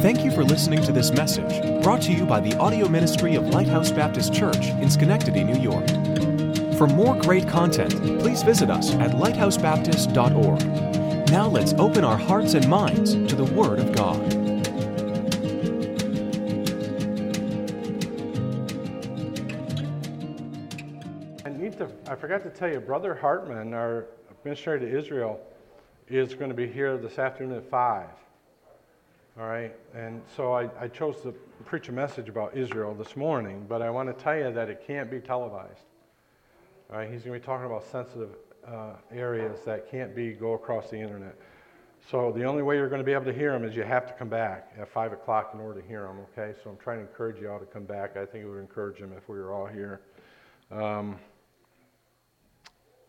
Thank you for listening to this message brought to you by the audio ministry of Lighthouse Baptist Church in Schenectady, New York. For more great content, please visit us at lighthousebaptist.org. Now let's open our hearts and minds to the Word of God. I need to, I forgot to tell you, Brother Hartman, our missionary to Israel, is going to be here this afternoon at 5. All right, and so I, I chose to preach a message about Israel this morning, but I want to tell you that it can't be televised. All right, he's going to be talking about sensitive uh, areas that can't be go across the internet. So the only way you're going to be able to hear him is you have to come back at 5 o'clock in order to hear him, okay? So I'm trying to encourage you all to come back. I think it would encourage him if we were all here. Um,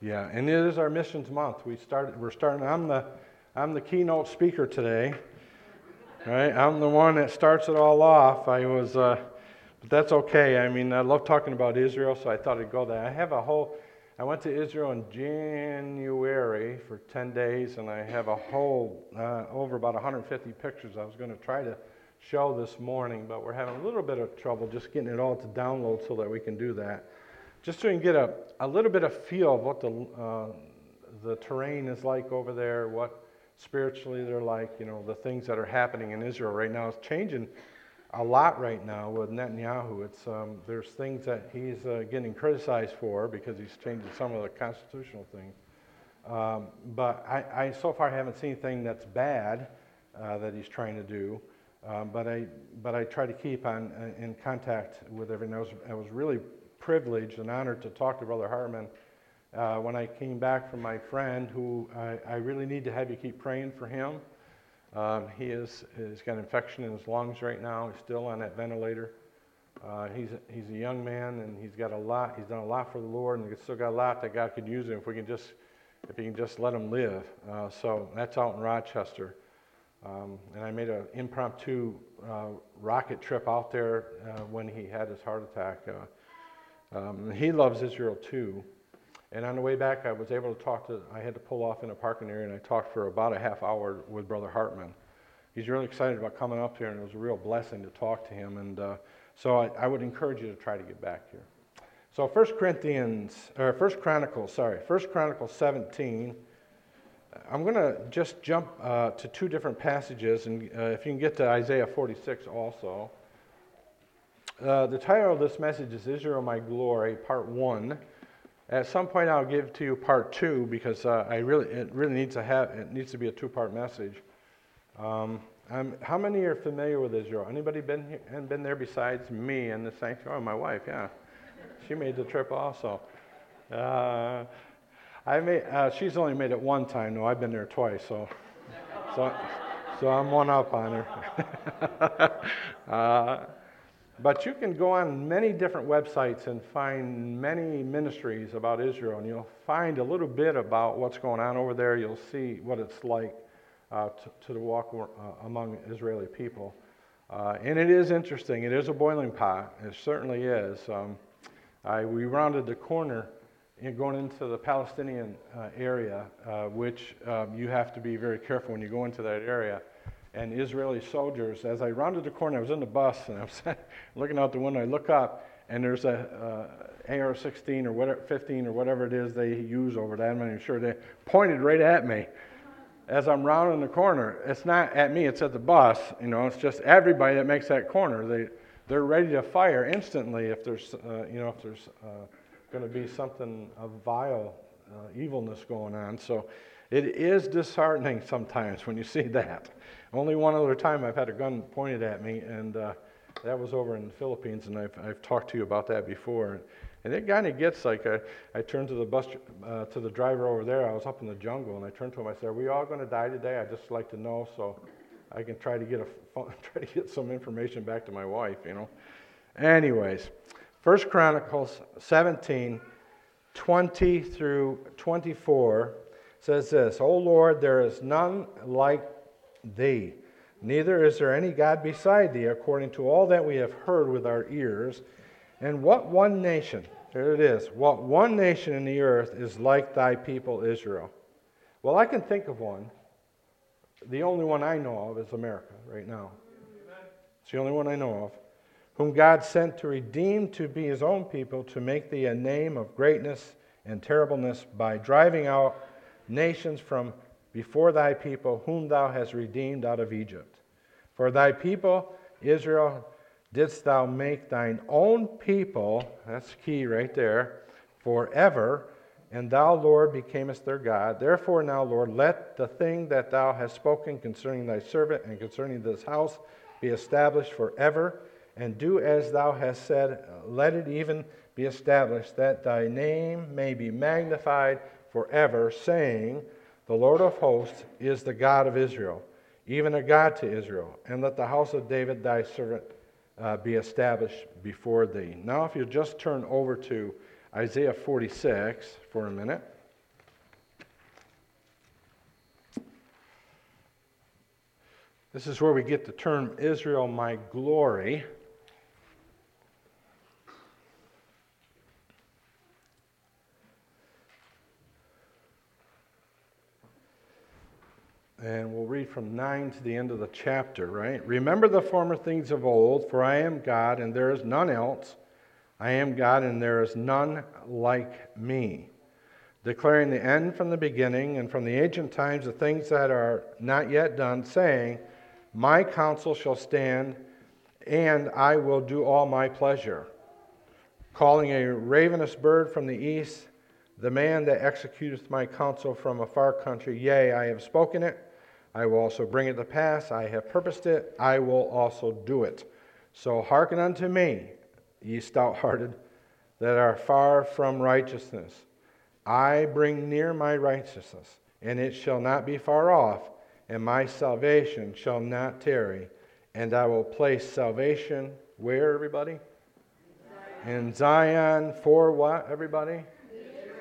yeah, and it is our missions month. We started. We're starting. I'm the, I'm the keynote speaker today. Right? I'm the one that starts it all off. I was, uh, but that's okay. I mean, I love talking about Israel, so I thought I'd go there. I have a whole. I went to Israel in January for 10 days, and I have a whole uh, over about 150 pictures. I was going to try to show this morning, but we're having a little bit of trouble just getting it all to download so that we can do that just so you can get a, a little bit of feel of what the, uh, the terrain is like over there, what spiritually they're like, you know, the things that are happening in Israel right now. It's changing a lot right now with Netanyahu. It's, um, there's things that he's uh, getting criticized for because he's changing some of the constitutional things. Um, but I, I, so far haven't seen anything that's bad uh, that he's trying to do. Um, but I, but I try to keep on uh, in contact with everyone. I was, I was really privileged and honored to talk to Brother Hartman uh, when I came back from my friend, who I, I, really need to have you keep praying for him. Um, he is, he's got infection in his lungs right now. He's still on that ventilator. Uh, he's, he's a young man and he's got a lot. He's done a lot for the Lord and he's still got a lot that God could use him if we can just, if he can just let him live. Uh, so that's out in Rochester. Um, and I made an impromptu uh, rocket trip out there uh, when he had his heart attack. Uh, um, he loves Israel too. And on the way back, I was able to talk to, I had to pull off in a parking area and I talked for about a half hour with Brother Hartman. He's really excited about coming up here and it was a real blessing to talk to him. And uh, so I, I, would encourage you to try to get back here. So 1 Corinthians, or 1 Chronicles, sorry, 1 Chronicles 17. I'm going to just jump uh, to two different passages, and uh, if you can get to Isaiah 46 also. Uh, the title of this message is Israel My Glory, Part 1. At some point, I'll give to you Part 2 because uh, I really, it really needs to, have, it needs to be a two part message. Um, how many are familiar with Israel? Anybody been here and been there besides me and the sanctuary? Oh, my wife, yeah. She made the trip also. Uh, I made, uh, she's only made it one time, though. I've been there twice, so, so, so I'm one up on her. but you can go on many different websites and find many ministries about Israel, and you'll find a little bit about what's going on over there. You'll see what it's like uh, to, to, walk uh, among Israeli people. Uh, and it is interesting. It is a boiling pot. It certainly is. Um, I, we rounded the corner in going into the Palestinian uh, area, uh, which um, you have to be very careful when you go into that area and Israeli soldiers. As I rounded the corner, I was in the bus and I was looking out the window. I look up and there's a uh, AR-16 or whatever, 15 or whatever it is they use over there. I'm not even sure. They pointed right at me as I'm rounding the corner. It's not at me; it's at the bus. You know, it's just everybody that makes that corner. They they're ready to fire instantly if there's uh, you know if there's uh, going to be something of vile uh, evilness going on. So it is disheartening sometimes when you see that. Only one other time I've had a gun pointed at me, and uh, that was over in the Philippines, and I've, I've talked to you about that before. And it kind of gets like I, I turned to the bus uh, to the driver over there. I was up in the jungle, and I turned to him. I said, "Are we all going to die today? I'd just like to know so I can try to get a try to get some information back to my wife." You know. Anyways, First Chronicles 17, 20 through 24 says this: "O Lord, there is none like thee. Neither is there any God beside thee, according to all that we have heard with our ears. And what one nation, there it is, what one nation in the earth is like thy people Israel? Well, I can think of one. The only one I know of is America right now. It's the only one I know of. Whom God sent to redeem to be his own people, to make thee a name of greatness and terribleness by driving out nations from before thy people, whom thou hast redeemed out of Egypt. For thy people, Israel, didst thou make thine own people, that's key right there, forever, and thou, Lord, becamest their God. Therefore, now, Lord, let the thing that thou hast spoken concerning thy servant and concerning this house be established forever, and do as thou hast said. Let it even be established, that thy name may be magnified forever, saying, The Lord of hosts is the God of Israel, even a God to Israel, and let the house of David thy servant uh, be established before thee. Now, if you'll just turn over to Isaiah 46 for a minute. This is where we get the term Israel, my glory. And we'll read from 9 to the end of the chapter, right? Remember the former things of old, for I am God, and there is none else. I am God, and there is none like me. Declaring the end from the beginning, and from the ancient times the things that are not yet done, saying, My counsel shall stand, and I will do all my pleasure. Calling a ravenous bird from the east, the man that executeth my counsel from a far country, yea, I have spoken it I will also bring it to pass. I have purposed it. I will also do it. So hearken unto me, ye stout hearted, that are far from righteousness. I bring near my righteousness, and it shall not be far off, and my salvation shall not tarry. And I will place salvation where, everybody? In Zion for what, everybody?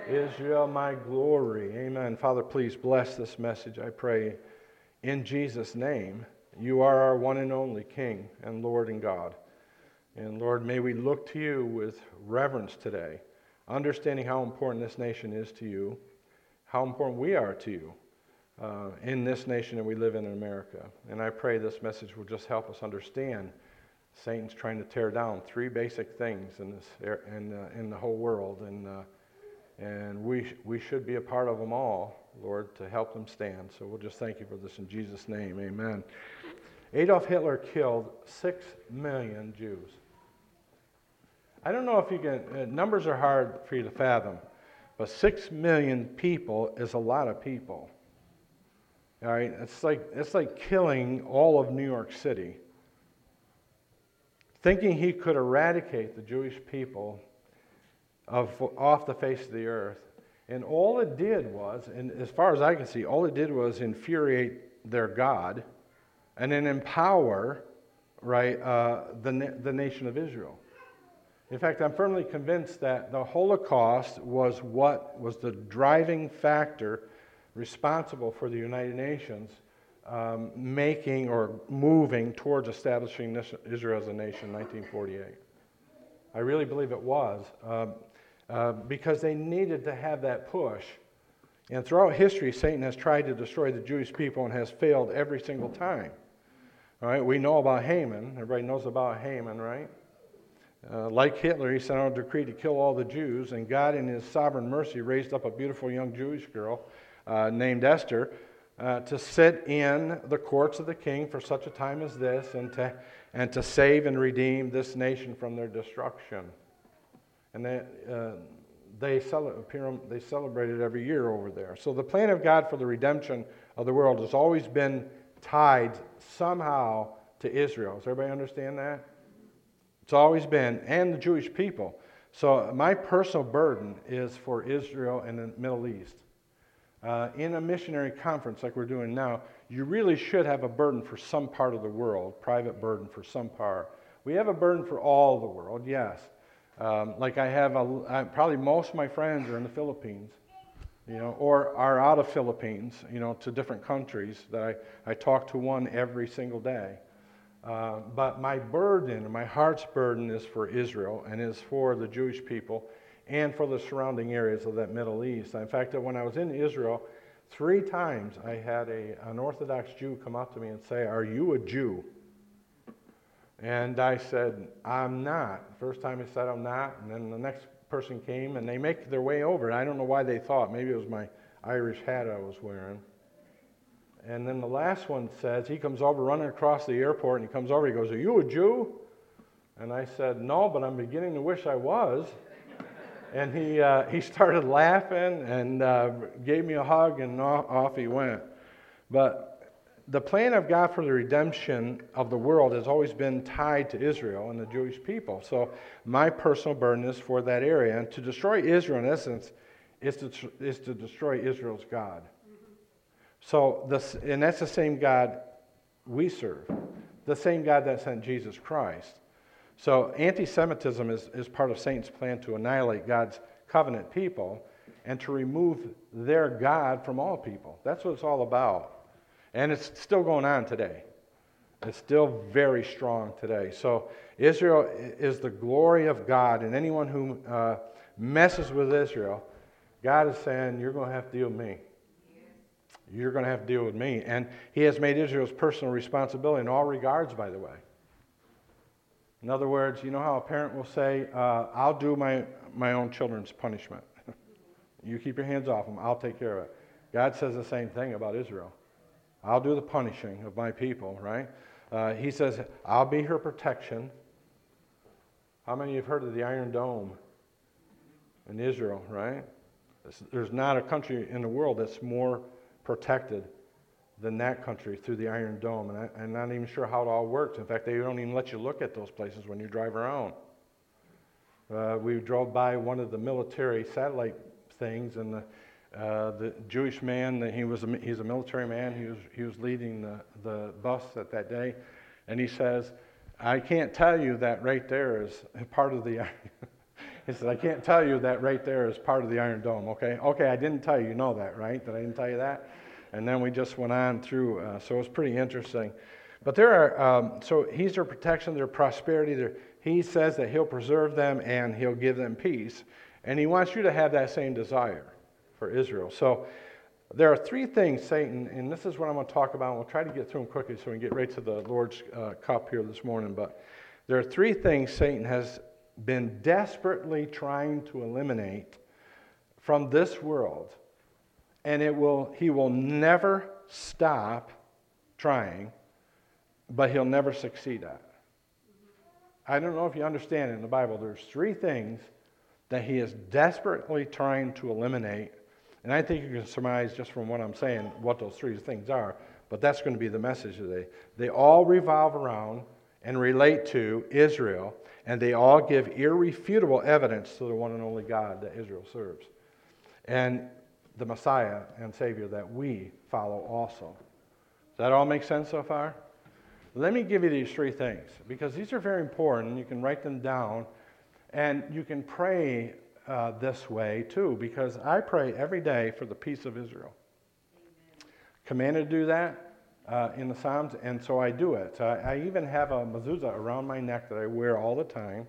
Israel. Israel, my glory. Amen. Father, please bless this message, I pray in Jesus' name, you are our one and only King and Lord and God. And Lord, may we look to you with reverence today, understanding how important this nation is to you, how important we are to you uh, in this nation that we live in in America. And I pray this message will just help us understand Satan's trying to tear down three basic things in, this, in, uh, in the whole world. And, uh, and we, we should be a part of them all. Lord, to help them stand. So we'll just thank you for this in Jesus' name. Amen. Adolf Hitler killed six million Jews. I don't know if you can, uh, numbers are hard for you to fathom, but six million people is a lot of people. All right, it's like, it's like killing all of New York City. Thinking he could eradicate the Jewish people of, off the face of the earth and all it did was, and as far as I can see, all it did was infuriate their God and then empower, right, uh, the, the nation of Israel. In fact, I'm firmly convinced that the Holocaust was what was the driving factor responsible for the United Nations um, making or moving towards establishing Israel as a nation in 1948. I really believe it was. Um, uh, because they needed to have that push. And throughout history, Satan has tried to destroy the Jewish people and has failed every single time. All right, we know about Haman. Everybody knows about Haman, right? Uh, like Hitler, he sent out a decree to kill all the Jews, and God, in his sovereign mercy, raised up a beautiful young Jewish girl uh, named Esther uh, to sit in the courts of the king for such a time as this and to, and to save and redeem this nation from their destruction. And they, uh, they, they celebrate it every year over there. So the plan of God for the redemption of the world has always been tied somehow to Israel. Does everybody understand that? It's always been, and the Jewish people. So my personal burden is for Israel and the Middle East. Uh, in a missionary conference like we're doing now, you really should have a burden for some part of the world, private burden for some part. We have a burden for all the world, yes. Um, like I have, a, I, probably most of my friends are in the Philippines, you know, or are out of Philippines, you know, to different countries that I, I talk to one every single day. Uh, but my burden, my heart's burden is for Israel and is for the Jewish people and for the surrounding areas of that Middle East. In fact, when I was in Israel, three times I had a, an Orthodox Jew come up to me and say, Are you a Jew? And I said, I'm not. First time he said I'm not, and then the next person came and they make their way over. I don't know why they thought. Maybe it was my Irish hat I was wearing. And then the last one says, he comes over running across the airport and he comes over, he goes, Are you a Jew? And I said, No, but I'm beginning to wish I was. and he, uh, he started laughing and uh, gave me a hug and off he went. But the plan of God for the redemption of the world has always been tied to Israel and the Jewish people. So my personal burden is for that area. And to destroy Israel, in essence, is to, is to destroy Israel's God. So, this, and that's the same God we serve, the same God that sent Jesus Christ. So, anti Semitism is, is part of Satan's plan to annihilate God's covenant people and to remove their God from all people. That's what it's all about. And it's still going on today. It's still very strong today. So, Israel is the glory of God, and anyone who uh, messes with Israel, God is saying, You're going to have to deal with me. You're going to have to deal with me. And He has made Israel's personal responsibility in all regards, by the way. In other words, you know how a parent will say, uh, I'll do my, my own children's punishment. you keep your hands off them, I'll take care of it. God says the same thing about Israel. I'll do the punishing of my people, right? Uh, he says, I'll be her protection. How many of you have heard of the Iron Dome in Israel, right? There's not a country in the world that's more protected than that country through the Iron Dome. And I, am not even sure how it all works. In fact, they don't even let you look at those places when you drive around. Uh, we drove by one of the military satellite things, and the uh, the Jewish man, he was a, he's a military man. He was, he was leading the, the bus at that day. And he says, I can't tell you that right there is part of the. he says, I can't tell you that right there is part of the Iron Dome. Okay, okay, I didn't tell you. You know that, right? That I didn't tell you that. And then we just went on through. Uh, so it was pretty interesting. But there are um, so he's their protection, their prosperity. Their, he says that he'll preserve them and he'll give them peace, and he wants you to have that same desire for Israel. So there are three things Satan, and this is what I'm going to talk about. We'll try to get through them quickly so we can get right to the Lord's uh, cup here this morning. But there are three things Satan has been desperately trying to eliminate from this world, and it will, he will never stop trying, but he'll never succeed at. I don't know if you understand in the Bible, there's three things that he is desperately trying to eliminate and I think you can surmise just from what I'm saying what those three things are, but that's going to be the message today. They all revolve around and relate to Israel, and they all give irrefutable evidence to the one and only God that Israel serves. And the Messiah and Savior that we follow also. Does that all make sense so far? Let me give you these three things because these are very important. You can write them down and you can pray uh, this way too, because I pray every day for the peace of Israel. Amen. Commanded to do that uh, in the Psalms, and so I do it. I, I, even have a mezuzah around my neck that I wear all the time.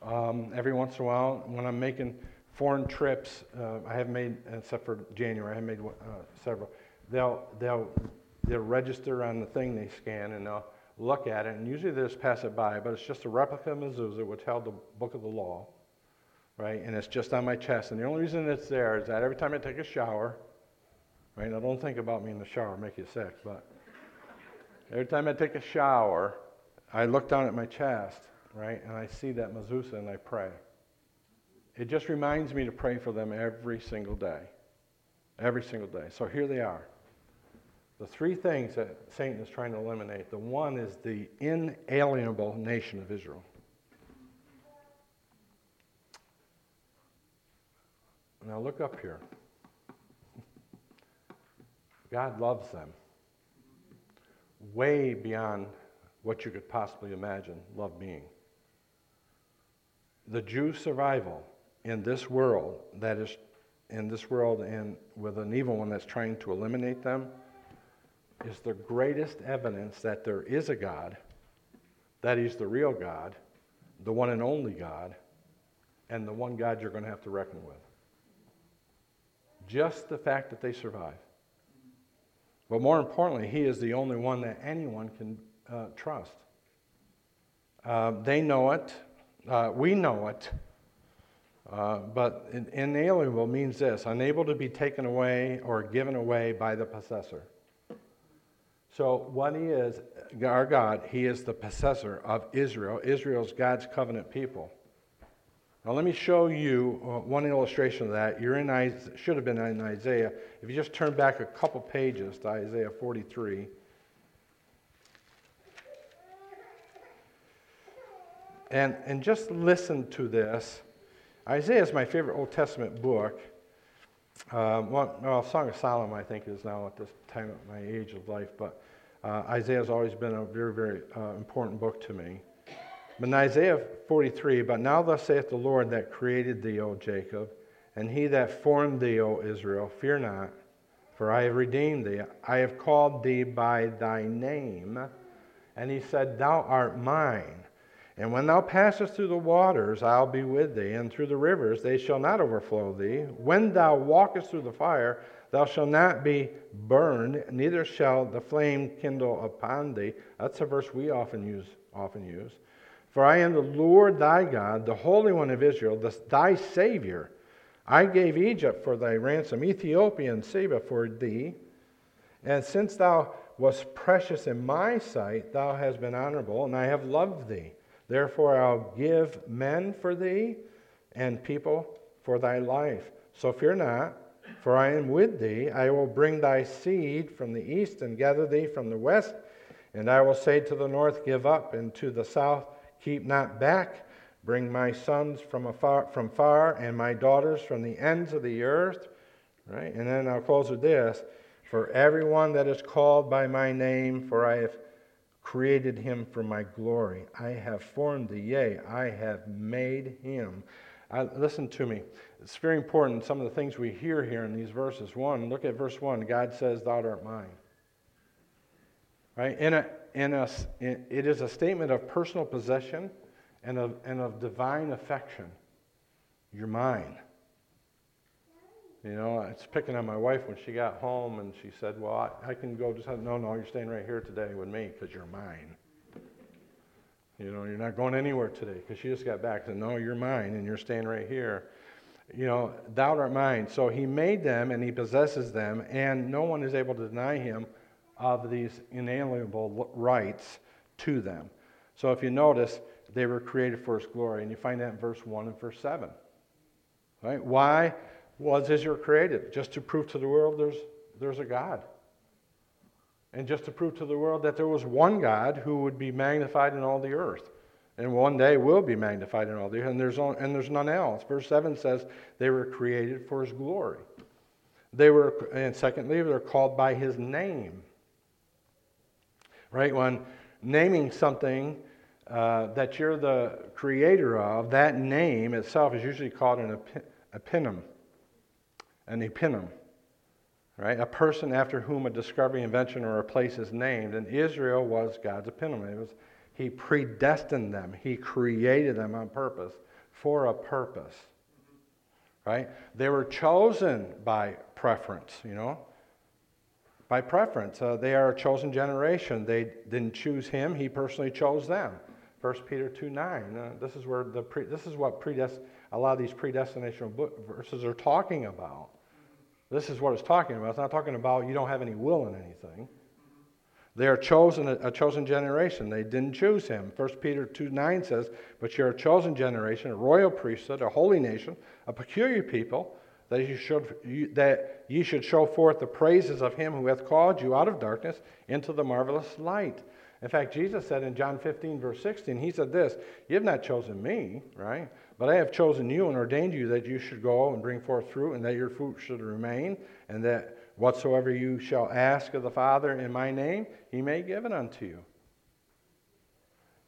Um, every once in a while, when I'm making foreign trips, uh, I have made, except for January, I have made uh, several. They'll they'll they'll register on the thing they scan, and they'll look at it, and usually they just pass it by. But it's just a replica of mezuzah which held the book of the law right? And it's just on my chest. And the only reason it's there is that every time I take a shower, right? Now don't think about me in the shower, make you sick, but every time I take a shower, I look down at my chest, right? And I see that mezuzah and I pray. It just reminds me to pray for them every single day. Every single day. So here they are. The three things that Satan is trying to eliminate. The one is the inalienable nation of Israel. Now look up here. God loves them way beyond what you could possibly imagine love being. The Jews' survival in this world, that is, in this world and with an evil one that's trying to eliminate them, is the greatest evidence that there is a God, that He's the real God, the one and only God, and the one God you're going to have to reckon with. Just the fact that they survive. But more importantly, he is the only one that anyone can uh, trust. Uh, they know it. Uh, we know it. Uh, but inalienable means this unable to be taken away or given away by the possessor. So, what he is, our God, he is the possessor of Israel. Israel's God's covenant people. Now, let me show you uh, one illustration of that. You're in Isaiah, should have been in Isaiah. If you just turn back a couple pages to Isaiah 43. And, and just listen to this. Isaiah is my favorite Old Testament book. Um, well, well, Song of Solomon, I think, is now at this time of my age of life, but uh, Isaiah has always been a very, very uh, important book to me. But in Isaiah 43, but now thus saith the Lord that created thee, O Jacob, and he that formed thee, O Israel, fear not, for I have redeemed thee. I have called thee by thy name. And he said, Thou art mine. And when thou passest through the waters, I'll be with thee, and through the rivers, they shall not overflow thee. When thou walkest through the fire, Thou shalt not be burned, neither shall the flame kindle upon thee. That's a verse we often use. Often use. For I am the Lord thy God, the Holy One of Israel, the, thy Savior. I gave Egypt for thy ransom, Ethiopia and Seba for thee. And since thou wast precious in my sight, thou hast been honorable, and I have loved thee. Therefore I'll give men for thee and people for thy life. So fear not. For I am with thee. I will bring thy seed from the east and gather thee from the west. And I will say to the north, Give up, and to the south, Keep not back. Bring my sons from afar, from far, and my daughters from the ends of the earth. Right? And then I'll close with this. For everyone that is called by my name, for I have created him for my glory. I have formed thee, yea, I have made him. I, listen to me. It's very important, some of the things we hear here in these verses. One, look at verse 1. God says, Thou art mine. Right? In a, in a, it is a statement of personal possession and of, and of divine affection. You're mine. You know, it's picking on my wife when she got home and she said, Well, I, I can go just, no, no, you're staying right here today with me because you're mine. You know, you're not going anywhere today because she just got back. Said, no, you're mine and you're staying right here. You know, thou art mine. So he made them and he possesses them, and no one is able to deny him of these inalienable rights to them. So if you notice, they were created for his glory, and you find that in verse 1 and verse 7. Right? Why was Israel created? Just to prove to the world there's, there's a God and just to prove to the world that there was one God who would be magnified in all the earth. And one day will be magnified in all the earth, and there's, and there's none else. Verse 7 says they were created for his glory. They were, and secondly, they're called by his name. Right? When naming something uh, that you're the creator of, that name itself is usually called an eponym. An eponym right? A person after whom a discovery, invention, or a place is named. And Israel was God's epitome. It was, he predestined them, He created them on purpose for a purpose, right? They were chosen by preference, you know? By preference. Uh, they are a chosen generation. They didn't choose Him, He personally chose them. 1 Peter 2 9. Uh, this is where the pre, this is what predest, a lot of these predestination verses are talking about. This is what it's talking about. It's not talking about you don't have any will in anything. They are chosen, a chosen generation. They didn't choose him. 1 Peter 2 9 says, But you're a chosen generation, a royal priesthood, a holy nation, a peculiar people, that you should you, that ye should show forth the praises of him who hath called you out of darkness into the marvelous light. In fact, Jesus said in John 15, verse 16, He said this, You have not chosen me, right? But I have chosen you and ordained you that you should go and bring forth fruit, and that your fruit should remain, and that whatsoever you shall ask of the Father in my name, he may give it unto you.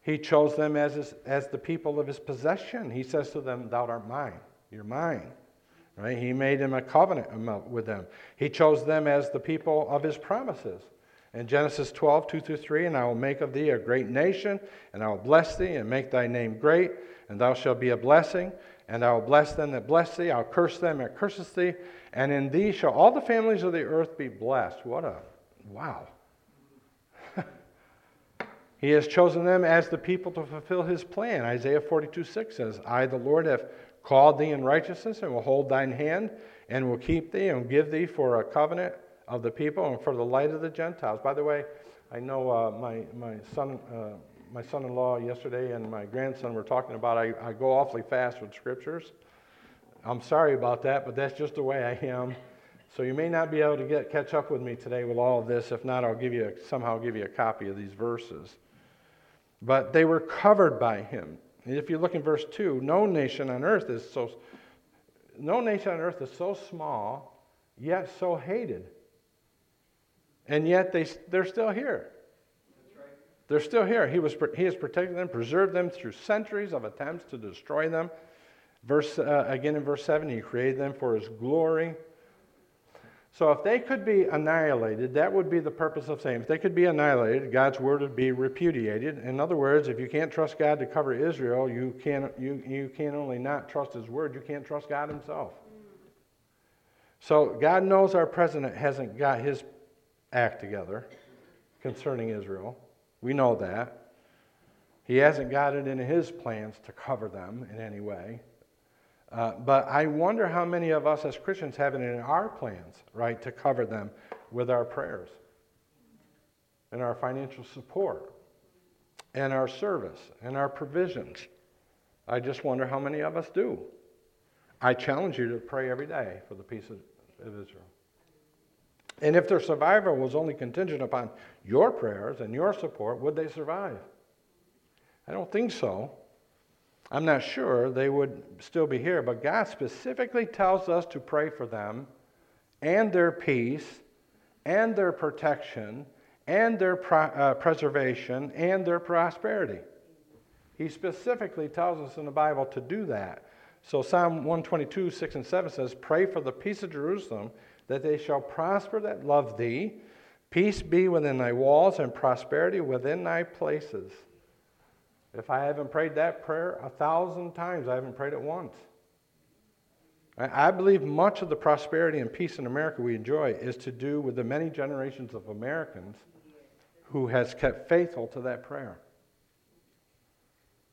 He chose them as, his, as the people of his possession. He says to them, Thou art mine. You're mine. Right? He made him a covenant with them. He chose them as the people of his promises. In Genesis 12, 2 through 3, and I will make of thee a great nation, and I will bless thee, and make thy name great, and thou shalt be a blessing. And I will bless them that bless thee, I'll curse them that curses thee, and in thee shall all the families of the earth be blessed. What a wow. He has chosen them as the people to fulfill his plan. Isaiah 42 6 says, I, the Lord, have called thee in righteousness and will hold thine hand and will keep thee and give thee for a covenant of the people and for the light of the Gentiles. By the way, I know uh, my, my son. Uh, my son-in-law yesterday and my grandson were talking about I, I go awfully fast with scriptures. I'm sorry about that, but that's just the way I am. So you may not be able to get catch up with me today with all of this. If not, I'll give you a, somehow give you a copy of these verses. But they were covered by him. If you look in verse 2, no nation on earth is so no nation on earth is so small, yet so hated. And yet they, they're still here. They're still here. He, was, he has protected them, preserved them through centuries of attempts to destroy them. Verse, uh, again in verse 7, he created them for his glory. So if they could be annihilated, that would be the purpose of saying, if they could be annihilated, God's word would be repudiated. In other words, if you can't trust God to cover Israel, you can, you, you can only not trust his word, you can't trust God himself. So God knows our president hasn't got his act together concerning Israel. We know that. He hasn't got it in his plans to cover them in any way. Uh, but I wonder how many of us as Christians have it in our plans, right, to cover them with our prayers and our financial support and our service and our provisions. I just wonder how many of us do. I challenge you to pray every day for the peace of, of Israel. And if their survival was only contingent upon your prayers and your support, would they survive? I don't think so. I'm not sure they would still be here, but God specifically tells us to pray for them and their peace and their protection and their pro- uh, preservation and their prosperity. He specifically tells us in the Bible to do that. So Psalm 122, 6 and 7 says, Pray for the peace of Jerusalem that they shall prosper that love thee. Peace be within thy walls and prosperity within thy places. If I haven't prayed that prayer a thousand times, I haven't prayed it once. I believe much of the prosperity and peace in America we enjoy is to do with the many generations of Americans who has kept faithful to that prayer.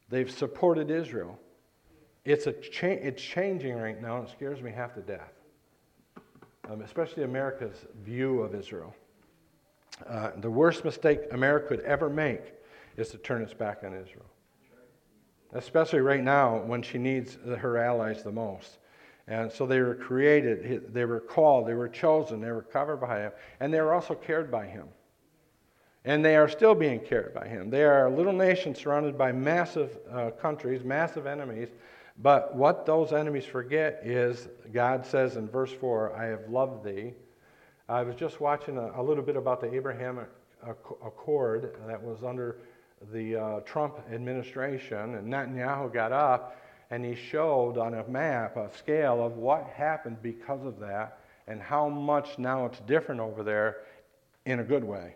They've supported Israel. It's, a cha- it's changing right now, and it scares me half to death um, especially America's view of Israel. Uh, the worst mistake America could ever make is to turn its back on Israel. Especially right now when she needs her allies the most. And so they were created, they were called, they were chosen, they were covered by him, and they were also cared by him. And they are still being cared by him. They are a little nation surrounded by massive uh, countries, massive enemies, but what those enemies forget is God says in verse 4, I have loved thee. I was just watching a, a little bit about the Abrahamic Accord that was under the uh, Trump administration, and Netanyahu got up and he showed on a map a scale of what happened because of that and how much now it's different over there in a good way.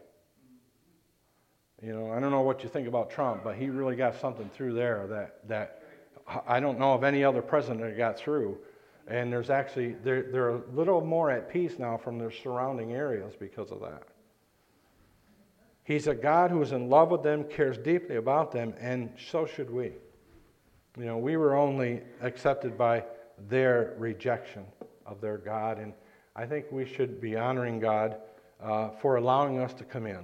You know, I don't know what you think about Trump, but he really got something through there that, that I don't know of any other president that got through. And there's actually, they're, they're a little more at peace now from their surrounding areas because of that. He's a God who is in love with them, cares deeply about them, and so should we. You know, we were only accepted by their rejection of their God, and I think we should be honoring God uh, for allowing us to come in.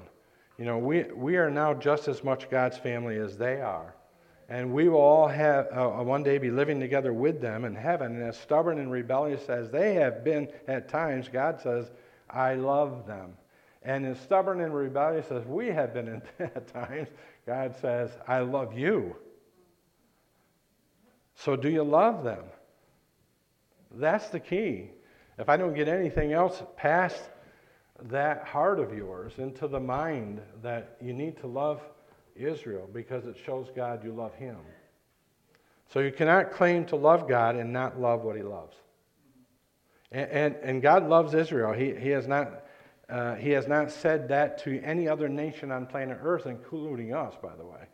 You know, we, we are now just as much God's family as they are. And we will all have uh, uh, one day be living together with them in heaven. And as stubborn and rebellious as they have been at times, God says, I love them. And as stubborn and rebellious as we have been at times, God says, I love you. So do you love them? That's the key. If I don't get anything else past that heart of yours into the mind that you need to love Israel because it shows God you love Him. So you cannot claim to love God and not love what He loves. And, and, and God loves Israel. He, he, has not, uh, he has not said that to any other nation on planet Earth, including us, by the way.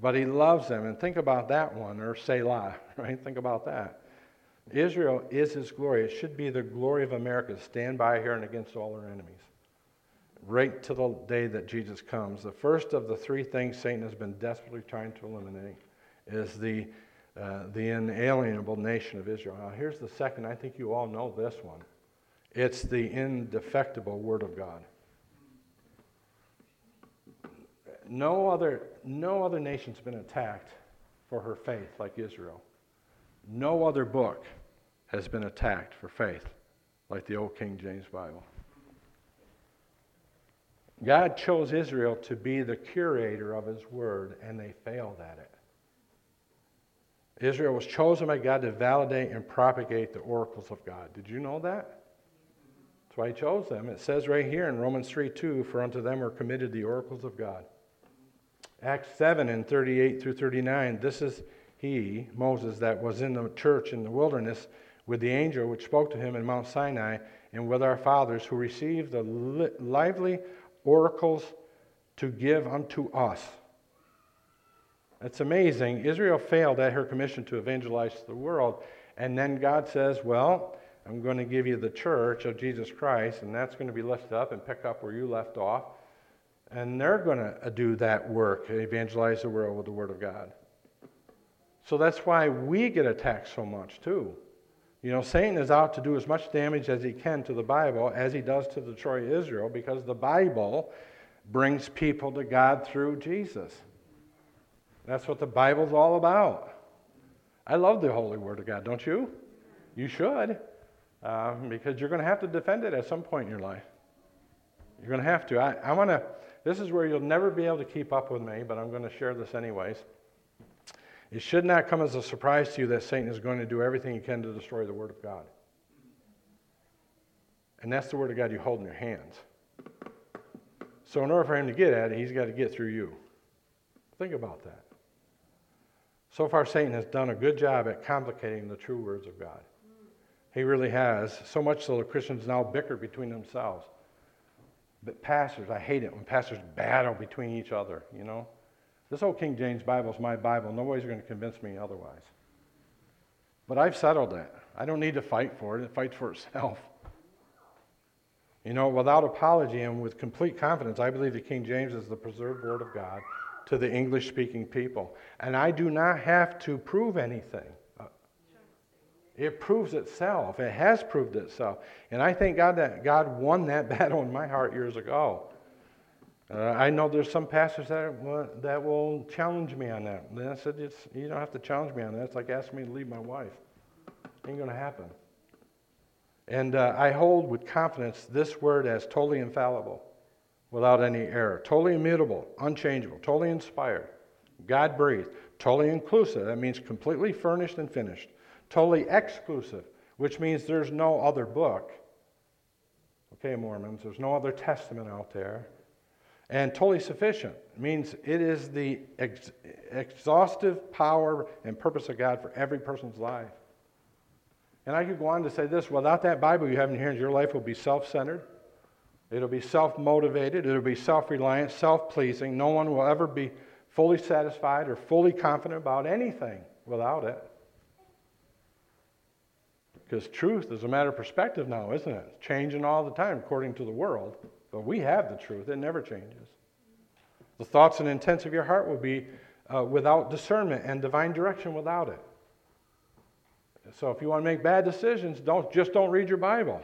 But He loves them. And think about that one, or Selah, right? Think about that. Israel is His glory. It should be the glory of America stand by here and against all our enemies right to the day that Jesus comes. The first of the three things Satan has been desperately trying to eliminate is the, uh, the inalienable nation of Israel. Now, here's the second. I think you all know this one it's the indefectible Word of God. No other, no other nation's been attacked for her faith like Israel. No other book has been attacked for faith like the old King James Bible. God chose Israel to be the curator of his word, and they failed at it. Israel was chosen by God to validate and propagate the oracles of God. Did you know that? That's why he chose them. It says right here in Romans 3 2, for unto them were committed the oracles of God. Acts 7 and 38 through 39, this is he, Moses, that was in the church in the wilderness with the angel which spoke to him in Mount Sinai, and with our fathers who received the li- lively oracles to give unto us. It's amazing. Israel failed at her commission to evangelize the world, and then God says, Well, I'm going to give you the church of Jesus Christ, and that's going to be lifted up and pick up where you left off. And they're going to uh, do that work, evangelize the world with the Word of God. So that's why we get attacked so much, too. You know, Satan is out to do as much damage as he can to the Bible as he does to destroy Israel because the Bible brings people to God through Jesus. That's what the Bible's all about. I love the Holy Word of God, don't you? You should, uh, because you're going to have to defend it at some point in your life. You're going to have to. I, I want to, this is where you'll never be able to keep up with me, but I'm going to share this anyways. It should not come as a surprise to you that Satan is going to do everything he can to destroy the Word of God. And that's the Word of God you hold in your hands. So, in order for him to get at it, he's got to get through you. Think about that. So far, Satan has done a good job at complicating the true words of God. He really has. So much so that Christians now bicker between themselves. But pastors, I hate it when pastors battle between each other, you know? This old King James Bible is my Bible. Nobody's going to convince me otherwise. But I've settled that. I don't need to fight for it, it fights for itself. You know, without apology and with complete confidence, I believe the King James is the preserved Word of God to the English speaking people. And I do not have to prove anything. It proves itself. It has proved itself. And I thank God that God won that battle in my heart years ago. Uh, I know there's some pastors that, that will challenge me on that. And I said, you don't have to challenge me on that. It's like asking me to leave my wife. Ain't going to happen. And uh, I hold with confidence this word as totally infallible, without any error, totally immutable, unchangeable, totally inspired, God breathed, totally inclusive. That means completely furnished and finished. Totally exclusive, which means there's no other book. Okay, Mormons, there's no other testament out there. And totally sufficient means it is the ex- exhaustive power and purpose of God for every person's life. And I could go on to say this without that Bible you have in here, your life will be self centered, it'll be self motivated, it'll be self reliant, self pleasing. No one will ever be fully satisfied or fully confident about anything without it. Because truth is a matter of perspective now, isn't it? It's changing all the time according to the world. But we have the truth, it never changes. The thoughts and intents of your heart will be uh, without discernment and divine direction without it. So if you want to make bad decisions, don't just don't read your Bible.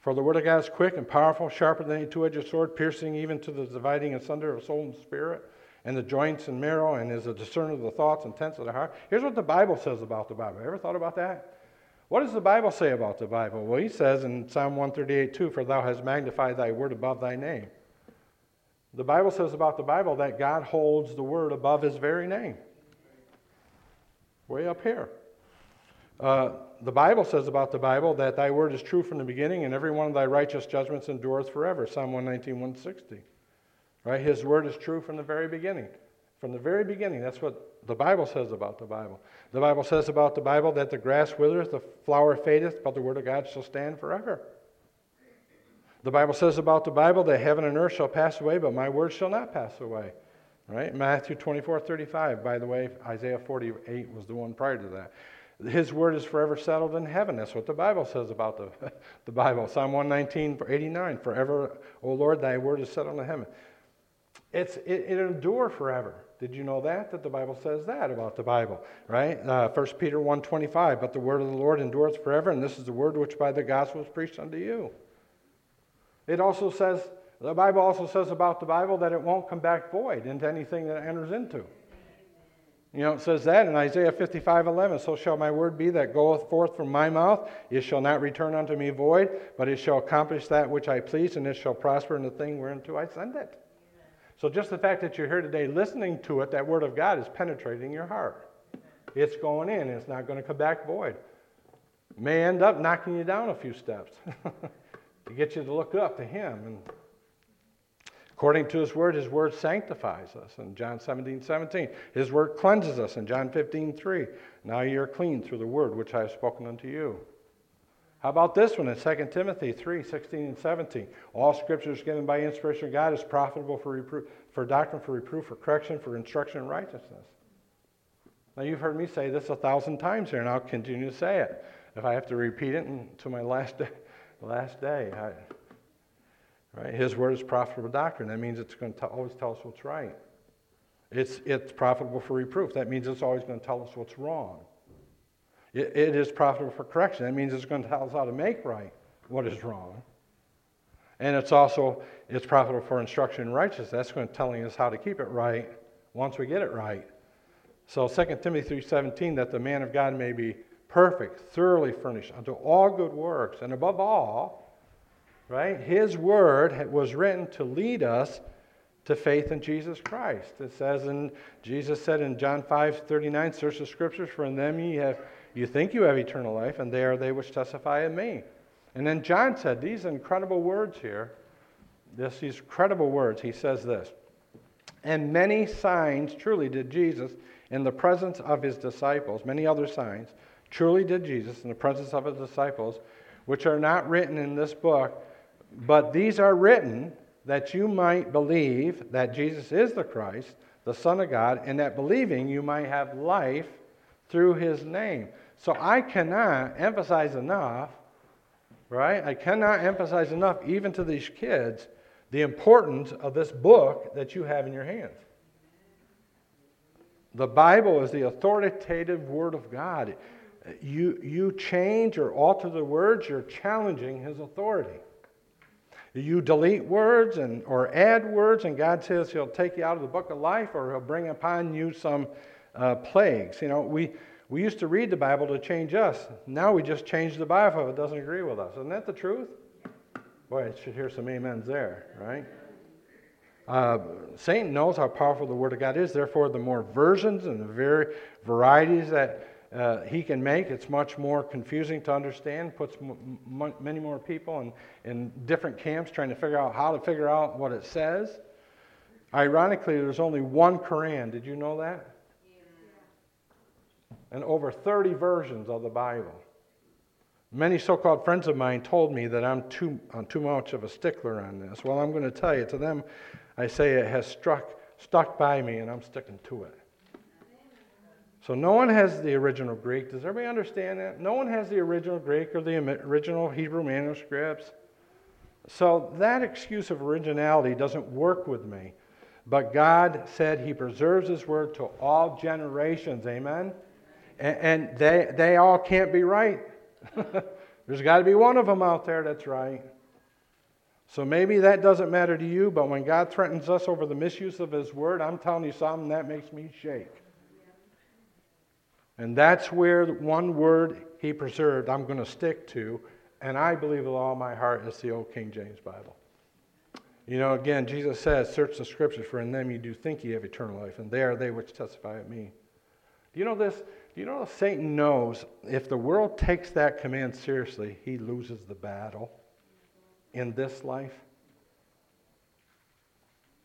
For the word of God is quick and powerful, sharper than any two-edged sword, piercing even to the dividing asunder of soul and spirit, and the joints and marrow, and is a discerner of the thoughts and intents of the heart. Here's what the Bible says about the Bible. Ever thought about that? What does the Bible say about the Bible? Well, he says in Psalm 138 2, For thou hast magnified thy word above thy name. The Bible says about the Bible that God holds the word above his very name. Way up here. Uh, the Bible says about the Bible that thy word is true from the beginning, and every one of thy righteous judgments endureth forever. Psalm 119, 160. Right? His word is true from the very beginning. From the very beginning, that's what the Bible says about the Bible. The Bible says about the Bible that the grass withereth, the flower fadeth, but the word of God shall stand forever. The Bible says about the Bible that heaven and earth shall pass away, but my word shall not pass away. Right? Matthew 24, 35. By the way, Isaiah 48 was the one prior to that. His word is forever settled in heaven. That's what the Bible says about the, the Bible. Psalm 119, 89. Forever, O Lord, thy word is settled in heaven. It's, it, it endure forever. Did you know that? That the Bible says that about the Bible, right? Uh, 1 Peter 1.25, but the word of the Lord endureth forever, and this is the word which by the gospel is preached unto you. It also says, the Bible also says about the Bible that it won't come back void into anything that it enters into. You know, it says that in Isaiah 55 11. So shall my word be that goeth forth from my mouth. It shall not return unto me void, but it shall accomplish that which I please, and it shall prosper in the thing whereunto I send it. So just the fact that you're here today listening to it, that word of God is penetrating your heart. It's going in, it's not going to come back void. May end up knocking you down a few steps to get you to look up to Him and According to his word, his word sanctifies us in John 17, 17. His word cleanses us in John 15, 3. Now you're clean through the word which I have spoken unto you. How about this one in 2 Timothy 3, 16 and 17? All scripture is given by inspiration of God is profitable for, reproof, for doctrine, for reproof, for correction, for instruction in righteousness. Now you've heard me say this a thousand times here, and I'll continue to say it. If I have to repeat it until my last day, last day I, Right? His word is profitable doctrine. That means it's going to always tell us what's right. It's, it's profitable for reproof. That means it's always going to tell us what's wrong. It, it is profitable for correction. That means it's going to tell us how to make right what is wrong. And it's also it's profitable for instruction in righteousness. That's going to telling us how to keep it right once we get it right. So 2 Timothy 3:17 that the man of God may be perfect, thoroughly furnished unto all good works, and above all right? His word was written to lead us to faith in Jesus Christ. It says in Jesus said in John 5:39, search the scriptures, for in them ye have you think you have eternal life, and they are they which testify of me. And then John said these incredible words here. This, these incredible words. He says this. And many signs truly did Jesus in the presence of his disciples, many other signs, truly did Jesus in the presence of his disciples, which are not written in this book, but these are written that you might believe that Jesus is the Christ, the Son of God, and that believing you might have life through his name. So I cannot emphasize enough, right? I cannot emphasize enough, even to these kids, the importance of this book that you have in your hands. The Bible is the authoritative Word of God. You, you change or alter the words, you're challenging His authority. You delete words and, or add words, and God says He'll take you out of the book of life or He'll bring upon you some uh, plagues. You know, we, we used to read the Bible to change us. Now we just change the Bible if it doesn't agree with us. Isn't that the truth? Boy, I should hear some amens there, right? Uh, Satan knows how powerful the Word of God is. Therefore, the more versions and the very varieties that uh, he can make. It's much more confusing to understand, puts m- m- many more people in, in different camps trying to figure out how to figure out what it says. Ironically, there's only one Quran. Did you know that? And over 30 versions of the Bible. Many so called friends of mine told me that I'm too, I'm too much of a stickler on this. Well, I'm going to tell you, to them, I say it has struck, stuck by me, and I'm sticking to it. So no one has the original Greek. Does everybody understand that? No one has the original Greek or the original Hebrew manuscripts. So that excuse of originality doesn't work with me. But God said He preserves His word to all generations. Amen? And, they, they all can't be right. There's got to be one of them out there that's right. So maybe that doesn't matter to you, but when God threatens us over the misuse of His word, I'm telling you something that makes me shake. And that's where one word he preserved I'm going to stick to, and I believe with all my heart is the old King James Bible. You know, again, Jesus says, Search the scriptures, for in them you do think ye have eternal life, and they are they which testify of me. Do you know this? You know Satan knows if the world takes that command seriously, he loses the battle in this life?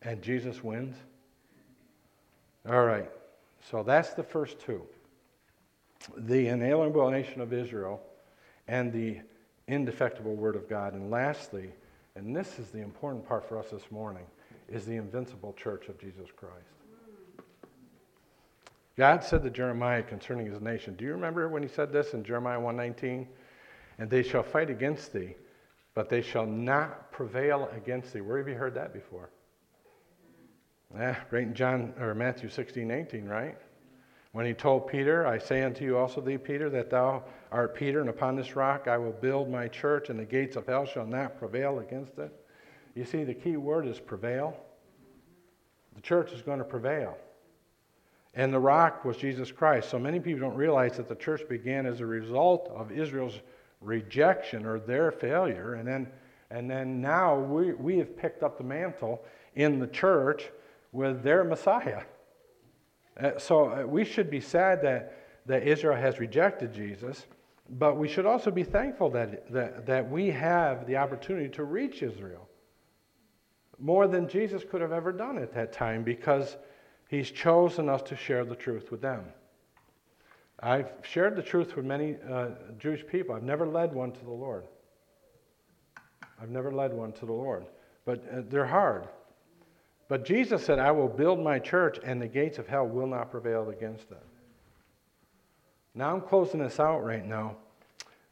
And Jesus wins? All right. So that's the first two the inalienable nation of Israel, and the indefectible Word of God. And lastly, and this is the important part for us this morning, is the invincible church of Jesus Christ. God said to Jeremiah concerning his nation, do you remember when he said this in Jeremiah 119? And they shall fight against thee, but they shall not prevail against thee. Where have you heard that before? Eh, right in John or Matthew 16, 18, right? When he told Peter, I say unto you also thee, Peter, that thou art Peter, and upon this rock I will build my church, and the gates of hell shall not prevail against it. You see, the key word is prevail. The church is going to prevail. And the rock was Jesus Christ. So many people don't realize that the church began as a result of Israel's rejection or their failure. And then, and then now we, we have picked up the mantle in the church with their Messiah. Uh, so uh, we should be sad that, that Israel has rejected Jesus, but we should also be thankful that, that, that we have the opportunity to reach Israel more than Jesus could have ever done at that time because he's chosen us to share the truth with them. I've shared the truth with many uh, Jewish people. I've never led one to the Lord. I've never led one to the Lord. But uh, they're hard. But Jesus said, I will build my church, and the gates of hell will not prevail against it. Now I'm closing this out right now.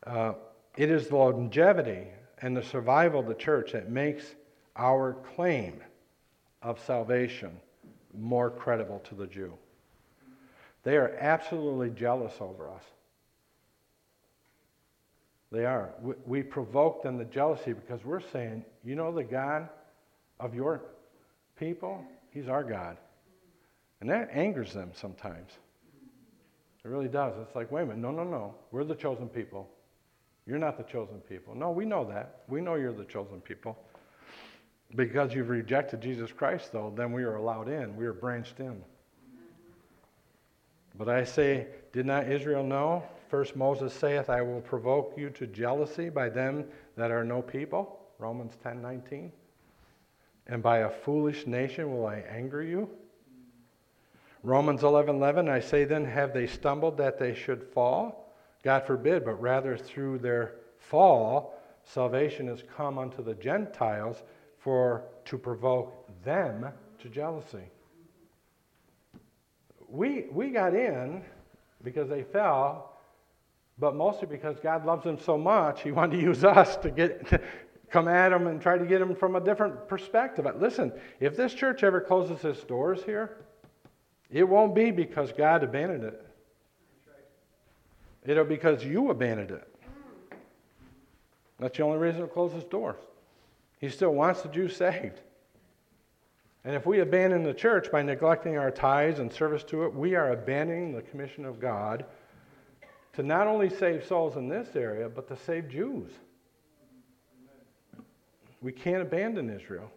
Uh, it is the longevity and the survival of the church that makes our claim of salvation more credible to the Jew. They are absolutely jealous over us. They are. We, we provoke them to jealousy because we're saying, you know, the God of your people, He's our God. And that angers them sometimes. It really does. It's like, wait a minute, no, no, no. We're the chosen people. You're not the chosen people. No, we know that. We know you're the chosen people. Because you've rejected Jesus Christ, though, then we are allowed in. We are branched in. But I say, did not Israel know? First Moses saith, I will provoke you to jealousy by them that are no people. Romans 10 19. And by a foolish nation will I anger you. Romans 11 11, I say then, have they stumbled that they should fall? God forbid, but rather through their fall, salvation has come unto the Gentiles for to provoke them to jealousy. We, we got in because they fell, but mostly because God loves them so much, He wanted to use us to get to come at them and try to get them from a different perspective. But listen, if this church ever closes its doors here, it won't be because God abandoned it. It'll be because you abandoned it. That's the only reason it closes doors. He still wants the Jews saved. And if we abandon the church by neglecting our tithes and service to it, we are abandoning the commission of God to not only save souls in this area, but to save Jews. We can't abandon Israel.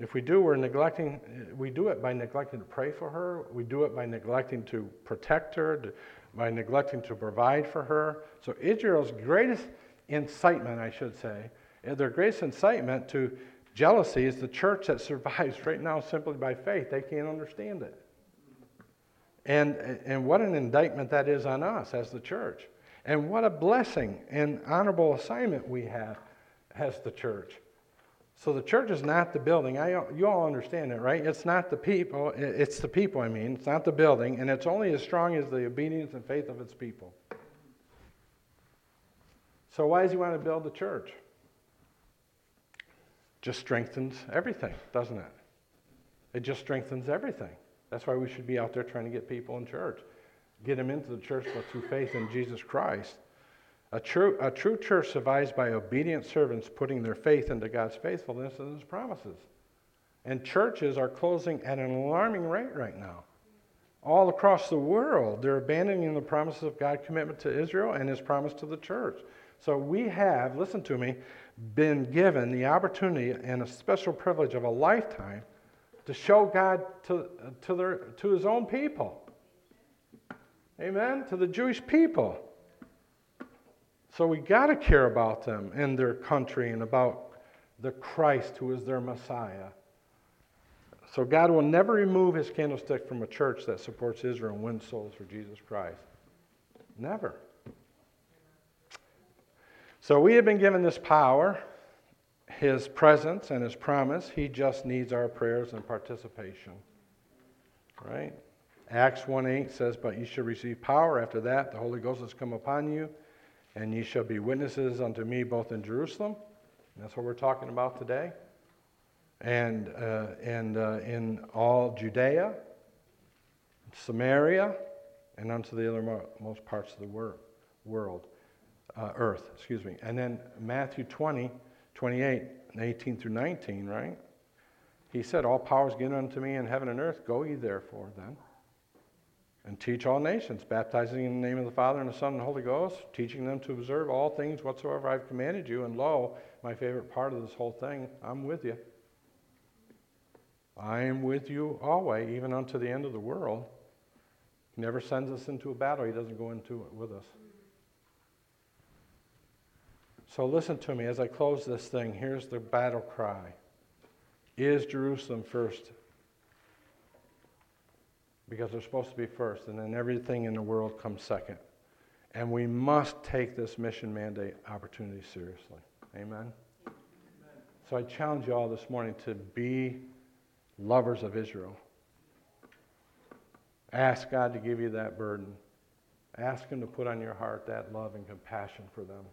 If we do, we're neglecting, we do it by neglecting to pray for her. We do it by neglecting to protect her, to, by neglecting to provide for her. So Israel's greatest incitement, I should say, their greatest incitement to jealousy is the church that survives right now simply by faith. They can't understand it. And, and what an indictment that is on us as the church. And what a blessing and honorable assignment we have as the church. So the church is not the building. I, you all understand that, right? It's not the people. It's the people, I mean. It's not the building. And it's only as strong as the obedience and faith of its people. So why does he want to build the church? Just strengthens everything, doesn't it? It just strengthens everything. That's why we should be out there trying to get people in church, get them into the church through faith in Jesus Christ. A true, a true church survives by obedient servants putting their faith into God's faithfulness and His promises. And churches are closing at an alarming rate right now. All across the world, they're abandoning the promises of God's commitment to Israel and His promise to the church. So we have, listen to me, been given the opportunity and a special privilege of a lifetime to show God to, to, their, to his own people. Amen? To the Jewish people. So we got to care about them and their country and about the Christ who is their Messiah. So God will never remove his candlestick from a church that supports Israel and wins souls for Jesus Christ. Never. So we have been given this power, His presence, and His promise. He just needs our prayers and participation. Right? Acts 1 8 says, But ye shall receive power after that, the Holy Ghost has come upon you, and ye shall be witnesses unto me both in Jerusalem. That's what we're talking about today. And, uh, and uh, in all Judea, Samaria, and unto the othermost parts of the wor- world, uh, earth, excuse me. And then Matthew 20, 28, 18 through 19, right? He said, All power is given unto me in heaven and earth. Go ye therefore then and teach all nations, baptizing in the name of the Father and the Son and the Holy Ghost, teaching them to observe all things whatsoever I've commanded you. And lo, my favorite part of this whole thing, I'm with you. I am with you always, even unto the end of the world. He never sends us into a battle, He doesn't go into it with us. So listen to me as I close this thing. Here's the battle cry Is Jerusalem first because they're supposed to be first, and then everything in the world comes second. And we must take this mission mandate opportunity seriously. Amen? Amen? So I challenge you all this morning to be lovers of Israel. Ask God to give you that burden. Ask Him to put on your heart that love and compassion for them.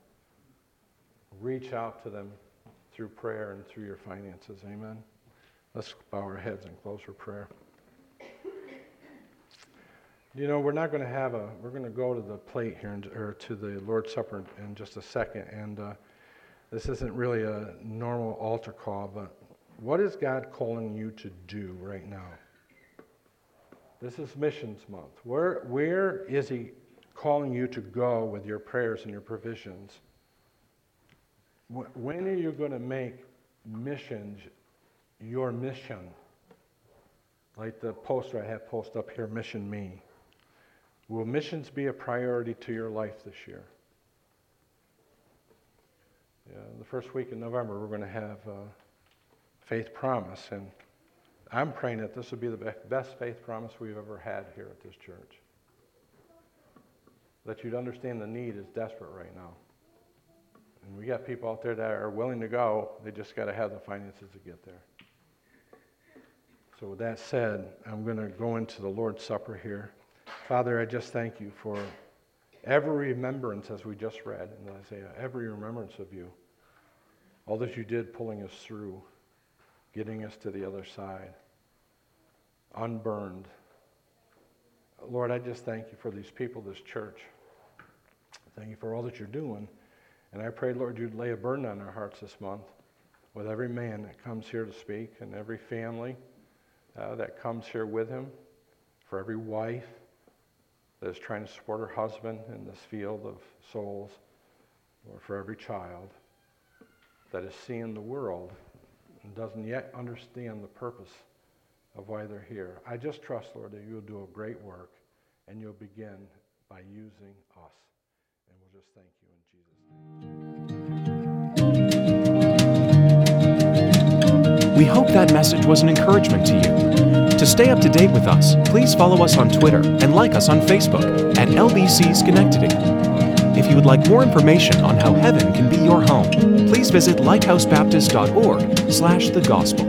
Reach out to them through prayer and through your finances. Amen? Let's bow our heads and close for prayer. You know, we're not going to have a, we're going to go to the plate here, in, or to the Lord's Supper in just a second. And uh, this isn't really a normal altar call, but what is God calling you to do right now? This is Missions Month. Where, where is He calling you to go with your prayers and your provisions? When are you going to make missions your mission? Like the poster I have posted up here, Mission Me. Will missions be a priority to your life this year? Yeah, the first week in November, we're going to have uh, Faith Promise, and I'm praying that this will be the best faith promise we've ever had here at this church. That you'd understand the need is desperate right now. And we got people out there that are willing to go, they just got to have the finances to get there. So, with that said, I'm going to go into the Lord's Supper here. Father, I just thank you for every remembrance, as we just read in Isaiah, every remembrance of you. All that you did pulling us through, getting us to the other side, unburned. Lord, I just thank you for these people, this church. Thank you for all that you're doing. And I pray, Lord, you'd lay a burden on our hearts this month with every man that comes here to speak and every family uh, that comes here with him, for every wife that is trying to support her husband in this field of souls, or for every child that is seeing the world and doesn't yet understand the purpose of why they're here. I just trust, Lord, that you'll do a great work and you'll begin by using us. And we'll just thank you. We hope that message was an encouragement to you. To stay up to date with us, please follow us on Twitter and like us on Facebook at LBC Schenectady. If you would like more information on how heaven can be your home, please visit lighthousebaptist.org slash the gospel.